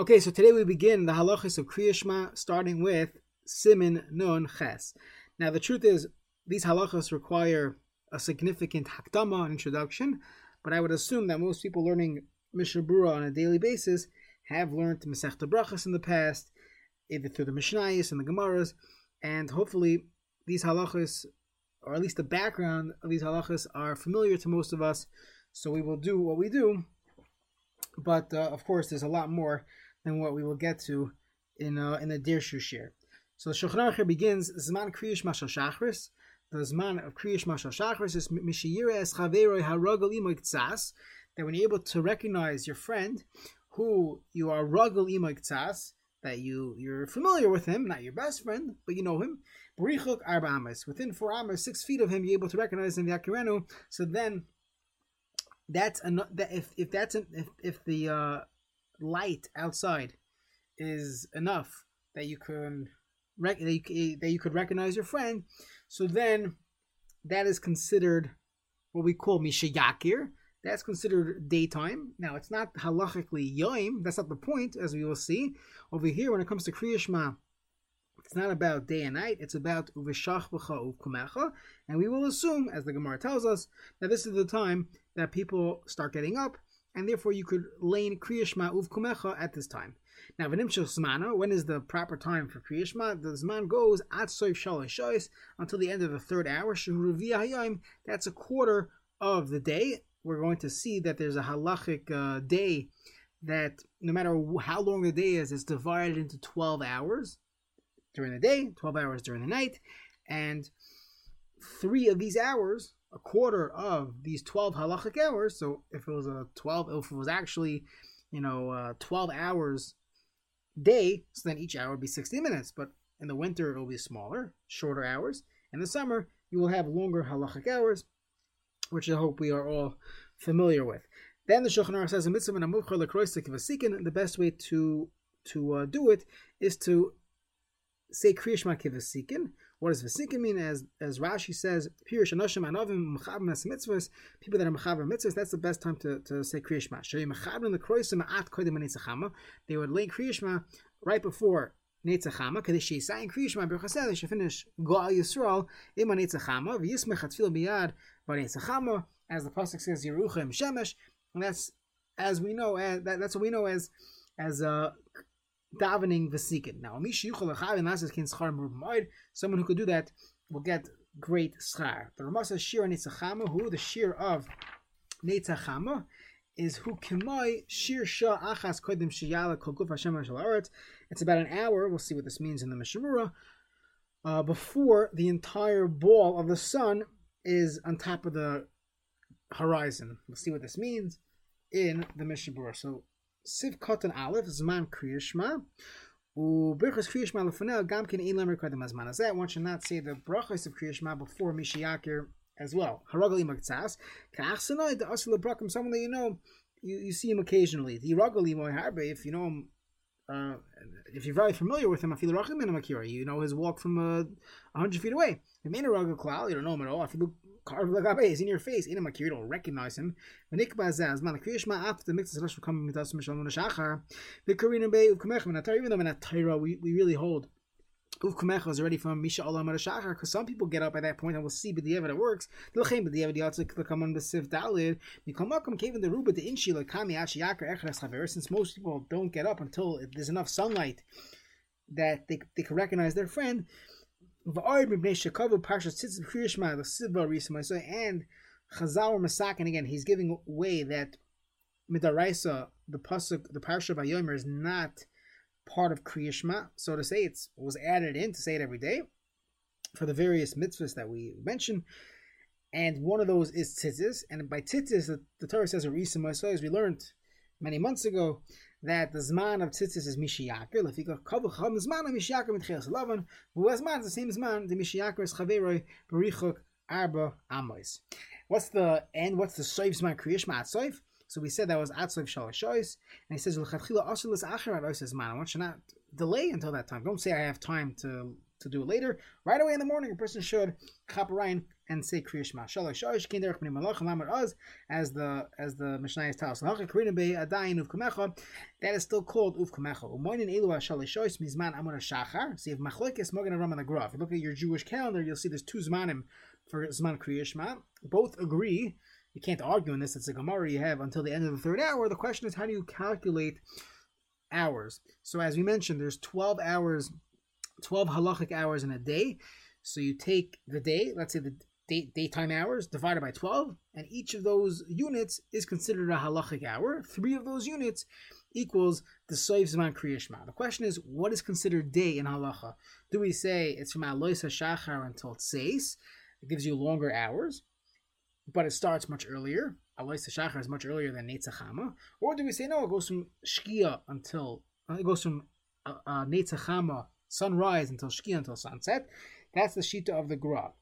Okay, so today we begin the halachas of Kriyashma, starting with Simin Nun Ches. Now, the truth is, these halachas require a significant hakdama, an introduction, but I would assume that most people learning Mishnah on a daily basis have learned Masechta Brachas in the past, either through the Mishnayos and the Gemaras, and hopefully these halachas, or at least the background of these halachas, are familiar to most of us. So we will do what we do, but uh, of course, there's a lot more than what we will get to in uh, in the Dirshu share. So Shulchan Aruch begins Zman Kriyish Mashal Shachris. The Zman of Kriyish Mashal Shachris is Mishiyira Es Chaveroi Haragel Imoik Tzas. That when you're able to recognize your friend, who you are Ragel Imoik Tzas, that you you're familiar with him, not your best friend, but you know him. Barichuk Arba Amas. Within four amas, six feet of him, you're able to recognize him. Yakirenu. So then, that's an, that if if that's an, if if the uh, light outside is enough that you can rec- that, you, that you could recognize your friend, so then that is considered what we call mishayakir. That's considered daytime. Now it's not halachically yom. That's not the point, as we will see over here. When it comes to kriyashma, it's not about day and night. It's about uvishach kumecha, and we will assume, as the Gemara tells us, that this is the time that people start getting up and therefore you could lane Kriyashma Uv Kumecha at this time. Now, Venimshel Smana, when is the proper time for Kriyashma? The Zman goes at Soif Shalosh until the end of the third hour. Hayim, that's a quarter of the day. We're going to see that there's a halachic uh, day that no matter how long the day is, it's divided into 12 hours during the day, 12 hours during the night, and three of these hours a quarter of these 12 halachic hours. So if it was a 12, if it was actually, you know, uh, 12 hours day, so then each hour would be 60 minutes. But in the winter, it will be smaller, shorter hours. In the summer, you will have longer halachic hours, which I hope we are all familiar with. Then the Shulchan Aruch says, the best way to to uh, do it is to say Kriyashma Kivasikin, what does vesikin mean? As as Rashi says, Pirish Anoshim Anovim Mechavim Mitzvahs, people that are Mechaber Mitzvahs, that's the best time to, to say Kriyashma. Shei Mechavim the Kroisim At Kodim Netzachama, they would lay Kriyashma right before Netzachama, Kadesh Yisayim Kriyashma Berchasel, they should finish Goal Yisrael, Ima Netzachama, V'yismech Atfil Biyad, Netzachama, as the Pasuk says, Yeruchem Shemesh, and that's, as we know, as, that, that's what we know as, as uh, davening vesikin. Now, someone who could do that will get great schar. The Ramah says shir nitzachama, who the shir of nitzachama is who kimai shir shah achas kodim shiyala kol guf Hashem It's about an hour. We'll see what this means in the Mishnah uh, before the entire ball of the sun is on top of the horizon. We'll see what this means in the Mishnah So Siv Kotan Aleph, Zman Kriyashma. Uberchas Kriyashma Lefanel, Gamkin Ein Lemer Kodem Azman Azeh. One should not say the brachas of Kriyashma before Mishiyakir as well. Haragali Imaktzas. Ka'ach Sanoi, the Asil Brakim, someone that you know, you, you see him occasionally. The Ragal Imoy Harbe, if you know him, uh, if you're very familiar with him, Afil Rachim Akira, you know his walk from uh, 100 feet away. If you Ragal Klal, you don't know him at all. Afil in your face. In a makir, don't recognize him. V'nikba zaz man kriyishma after the mixes rush will come mitas mishalom shachar. V'karina bay uvkamech minatar. Even though minatar we we really hold. Uvkamecha is already from Misha Olam Shachar because some people get up at that point and we'll see the it works. The Evid Yatzik come on the Dalid. Mikomakum cave in the Ruba the Inshi like Ashiyakar Echras Chaver. Since most people don't get up until there's enough sunlight that they they can recognize their friend. And Chazal Masak, and again, he's giving away that Midaraisa, the pasuk, the parsha of Yomer is not part of Kriyashma, so to say. It was added in to say it every day for the various mitzvahs that we mentioned. And one of those is tzitzis, and by tzitzis, the, the Torah says as we learned many months ago, that the Zman of Tzitzis is Mishiyakir. Lefika Kavacham Zman of Mishiyakir Mitchias Lavan. Who has Zman, the same Zman, the Mishiyakir is Chaveroi Berichuk Arba Amois. What's the end? What's the Soif Zman Kriyish Ma'at Soif? So we said that was Atsoif Shalashois. And he says, L'chatchila Asilis Acher Arois Zman. I want you not delay until that time. Don't say I have time to to do later. Right away in the morning, a person should chaparayin and say Kriya Shema. Shalosh shoish kin derech b'nei malach lamar az, as the as the Mishnah tells us. Halacha that is still called uvkamecha. Umoinin elu shalosh shoish mizman shachar. See if. If you look at your Jewish calendar, you'll see there's two zmanim for zman Kriya Shema. Both agree. You can't argue in this. It's a Gemara you have until the end of the third hour. The question is, how do you calculate hours? So as we mentioned, there's 12 hours, 12 halachic hours in a day. So you take the day, let's say the day, daytime hours divided by 12, and each of those units is considered a halachic hour. Three of those units equals the Soif Zman Kriyashma. The question is, what is considered day in halacha? Do we say it's from Alois HaShachar until Tseis? It gives you longer hours, but it starts much earlier. Alois HaShachar is much earlier than Netzachama. Or do we say, no, it goes from Shkia until, uh, it goes from uh, uh, Netzachama, sunrise, until Shkia, until sunset. That's the Shita of the Gra.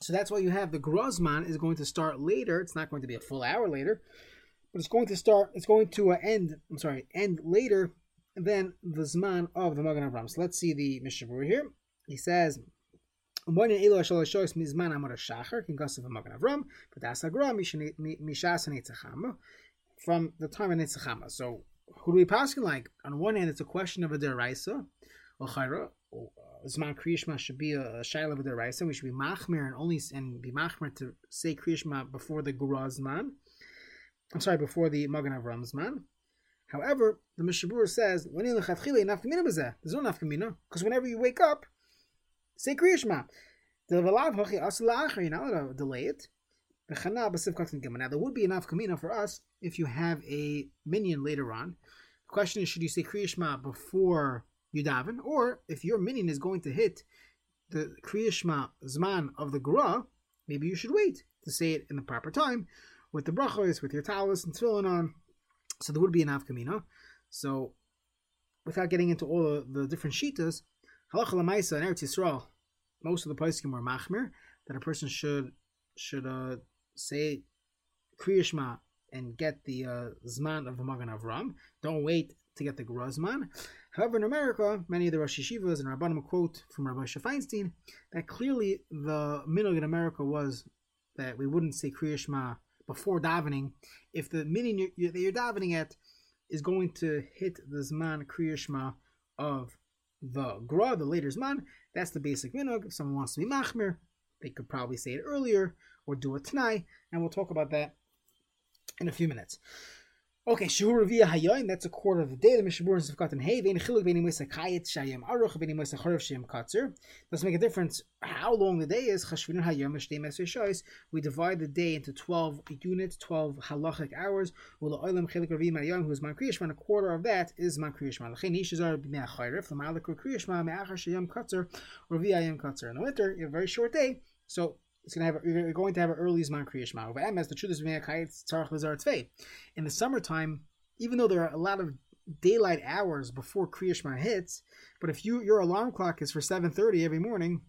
So that's why you have the Grozman is going to start later. It's not going to be a full hour later, but it's going to start. It's going to uh, end. I'm sorry, end later than the Zman of the Magen Avram. So let's see the Mishabur here. He says. From the time of Netzachama. So, who do we pass like? On one hand, it's a question of a deraisa, Zman Kriyishma should be a, Shaila of the Raisa. We should be Machmir and only and be Machmir to say Kriyishma before the Gurazman. I'm sorry, before the Magan Avramzman. However, the Mishabur says, there's no nafkamina, because whenever you wake up, say Kriyishma. You're not allowed to delay it. Now, there would be enough kamina for us if you have a minyan later on. The question is, should you say Kriyishma before you daven, or if your minyan is going to hit the Kriyashma Zman of the Gra, maybe you should wait to say it in the proper time with the brachos, with your talis and tefillin on. So there would be an avkamina. So without getting into all the, the different shitas, halacha lamaisa in Eretz Yisrael, most of the poskim were machmir that a person should should uh, say kriyashma and get the uh, zman of Magen Avram. Don't wait to get the Grozman. However, in America, many of the Rosh Yeshivas and Rabbanim quote from Rabbi Feinstein that clearly the minog in America was that we wouldn't say Kriya Shema before davening if the meaning that you're davening at is going to hit the Zman Kriya Shema of the Gra, the later Zman. That's the basic minog. If someone wants to be Machmir, they could probably say it earlier or do it tonight, and we'll talk about that in a few minutes. Okay, Shur Via Hayoim, that's a quarter of the day. The Mishabur is gotten Hey, Vein Chiluk Vein Moisa Kayet Shayim Aruch Vein Moisa Chorev Shayim Katzer. Doesn't make a difference how long the day is. Chashvin Hayom Mishtei Meser Shois. We divide the day into 12 units, 12 halachic hours. Ula Oilam Chilik Ravim Hayom, who is Man Kriyashma, a quarter of that is Man Kriyashma. Lechein Ishazar B'nei Chayrev, the Malik Kriyashma, Me'achar Shayim Katzer, or Via Katzer. In the winter, a very short day, so it's going to have you're going to have an early Zman Kriya Over MS, the truth is In the summertime, even though there are a lot of daylight hours before Kriya hits, but if you your alarm clock is for 7:30 every morning,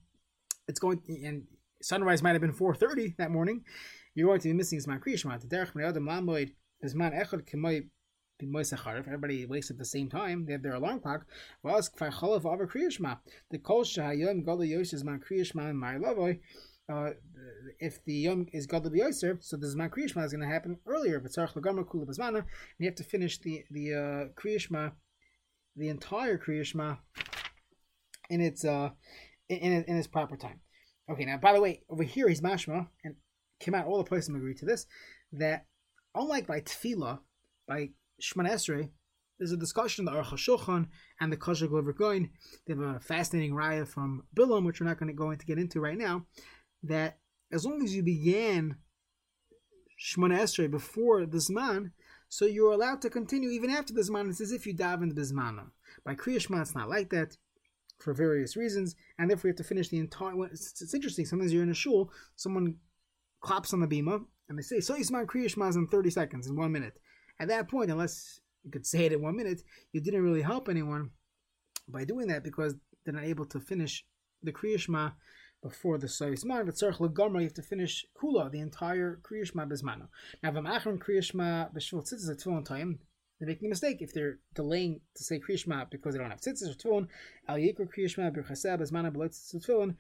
it's going and sunrise might have been 4:30 that morning, you're going to be missing Zman Kriya Shema. The derech adam lamoid Zman echad kemay if everybody wakes at the same time, they have their alarm clock. The kol shahayom gadol yoshes man kriyashma and my lavoy uh, if the yom is gadol b'yoser, so the zman kriyishma is going to happen earlier. But tzarich legamra kula and you have to finish the the uh, kriyishma, the entire kriyishma, in its uh in, in, its proper time. Okay, now by the way, over here he's mashma and came out all the places agree to this that unlike by tefillah, by Shemon Esrei, there's a discussion in the Aruch HaShulchan and the Kosher Glover Goin. They have a fascinating raya from Bilam, which we're not going to go into get into right now, that as long as you began Shemona Esrei before the Zman, so you're allowed to continue even after the Zman. It's as if you dive into the Zmana. By Kriya it's not like that for various reasons, and therefore you have to finish the entire. It's, it's interesting. Sometimes you're in a shul, someone claps on the bima, and they say, "So Yisman Kriya Shema in 30 seconds, in one minute." At that point, unless you could say it in one minute, you didn't really help anyone by doing that because they're not able to finish the Kriya before the Sois Man, but Tzarech Legamra, you have to finish Kula, the entire Kriyashma Bezmano. Now, V'machron Kriyashma B'Shvil Tzitzis at Tefillin time, they're making a mistake if they're delaying to say Kriyashma because they don't have tzitzis or tefillin. Al yikra Kriyashma b'chaseb as mana tefillin.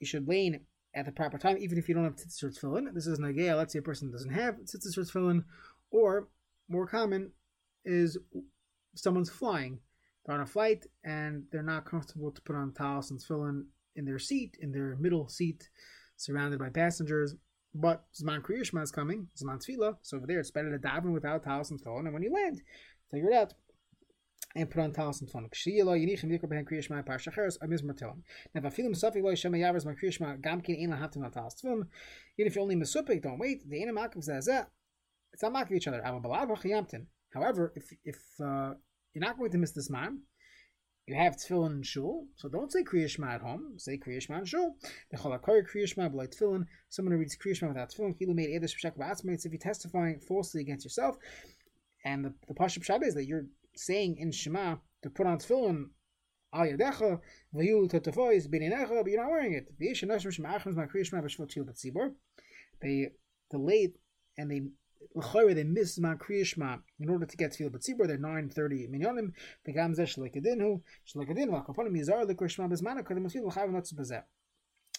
You should lane at the proper time, even if you don't have tzitzis or tefillin. This is nagaya. Let's say a person doesn't have tzitzis or tefillin, or more common is someone's flying. They're on a flight and they're not comfortable to put on talis and tefillin in their seat, in their middle seat, surrounded by passengers. But Zman Kriyashma is coming, Zman Tefillah, so over there it's better to daven without talis and tefillin, and when you land, figure it out and put on talis and tefillin. Kshiya lo yinichem yikra behen kriyashma parsha cheres amiz martelim. Now, if afilim safi lo yishem yavers ma kriyashma gamkin ein lahatim al talis tefillin. Even if you're only mesupik, don't wait. The ena makim zeh It's not makim each other. However, if if uh, you're not going to miss this man, you have tefillin in shul, so don't say kriyashma at home. Say kriyashma in shul. The cholakar kriyashma b'lay tefillin. Someone who reads kriyashma without tefillin, he made edish b'shak b'atzmates. If you're testifying falsely against yourself, and the the pashup shab is that you're saying in Shema to put on tefillin al yadecha v'yu tetofois b'ninecha, but you're not wearing it. V'yish anoshim shema achim ma kriyashma b'shvil tefillin tzibor. They delayed and they l'chayre they miss ma kriyishma in order to get to but tzibur they're nine thirty minyanim the gam zeh shlekadinu shlekadinu v'akaponim yizar l'kriyishma bezmana kadem afil l'chayv not bezeh.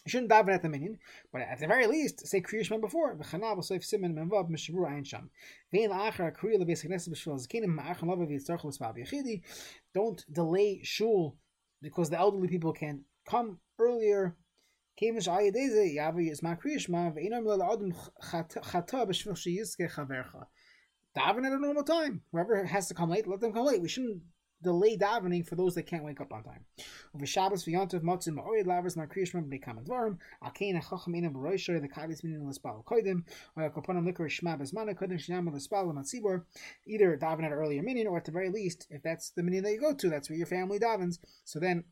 You shouldn't daven at the minyan, but at the very least, say Kriya before. V'chanav v'soif simen menvav mishabur ayin sham. Vein la'achar kriya lebeis hagnesim b'shvil zakinim ma'achar lava v'yitzarch l'svav yachidi. Don't delay shul because the elderly people can come earlier Davening at a normal time. Whoever has to come late, let them come late. We shouldn't delay davening for those that can't wake up on time. Over Shabbos v'yontav motzim ma'orid lavers na kriyishma b'nei kamen dvarim al kein ha'chacham inam b'roishay the kadis minin l'spal koidim or kaponim likor shma bezmana koidim shnam l'spal l'matzibor either daven at an earlier minyan or at the very least if that's the minyan that you go to that's where your family davens so then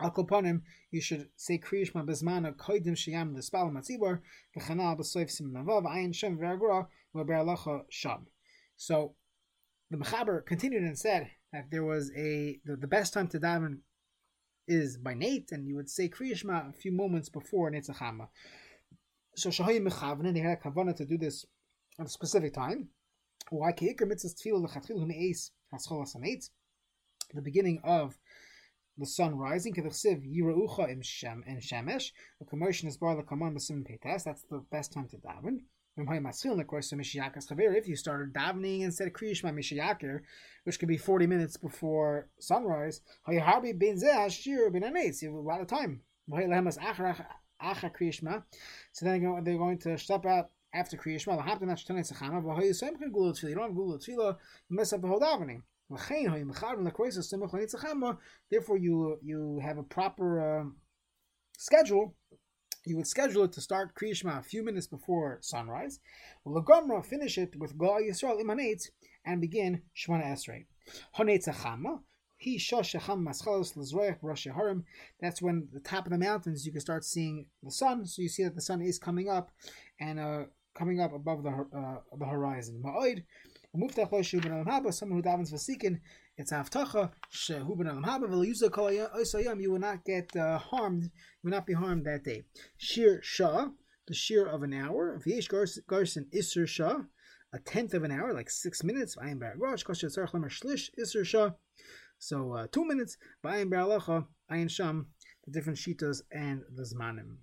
Al koponim, you should say kriyishma bezmana koidim shiyam l'spal matzibor v'chanal b'soif sim navav ayin shem v'agra v'be'alacha sham. So the Mechaber continued and said that there was a the, the best time to daven is by Nate, and you would say kriyishma a few moments before Netzachama. So Shahayim Mechavne, they had a kavanah to do this at a specific time. Why keikar mitzvah tefillah l'chatchil humeis hascholas The beginning of the sun rising. Kedachsiv yiraucha im shem and shemesh. The commotion is bar lekaman b'sim peitas. That's the best time to daven. If you started davening instead of kriyishma mishiyakir, which could be 40 minutes before sunrise, you have a lot of time. So then they're going to step out after kriyishma. You don't have gula tefillah, you mess up the whole davening. Therefore, you you have a proper uh, schedule. You would schedule it to start Kriyishma a few minutes before sunrise. Lagomra finish it with Gal Yisrael imanetz and begin Shemana Esrei. Honetzachama. He. That's when the top of the mountains you can start seeing the sun. So you see that the sun is coming up and uh, coming up above the uh, the horizon. Muftach lo shu ben alam haba, someone who davens vasikin, it's haftacha shehu ben alam haba v'liyuza kol oisayam. You will not get uh, harmed. You will not be harmed that day. Shir shah, the shir of an hour. V'yesh garson isser shah, a tenth of an hour, like six minutes. V'ayim bar rosh kosher tzarich lemer shlish isser shah. So uh, two minutes. V'ayim bar alacha ayin sham. The different shitas and the zmanim.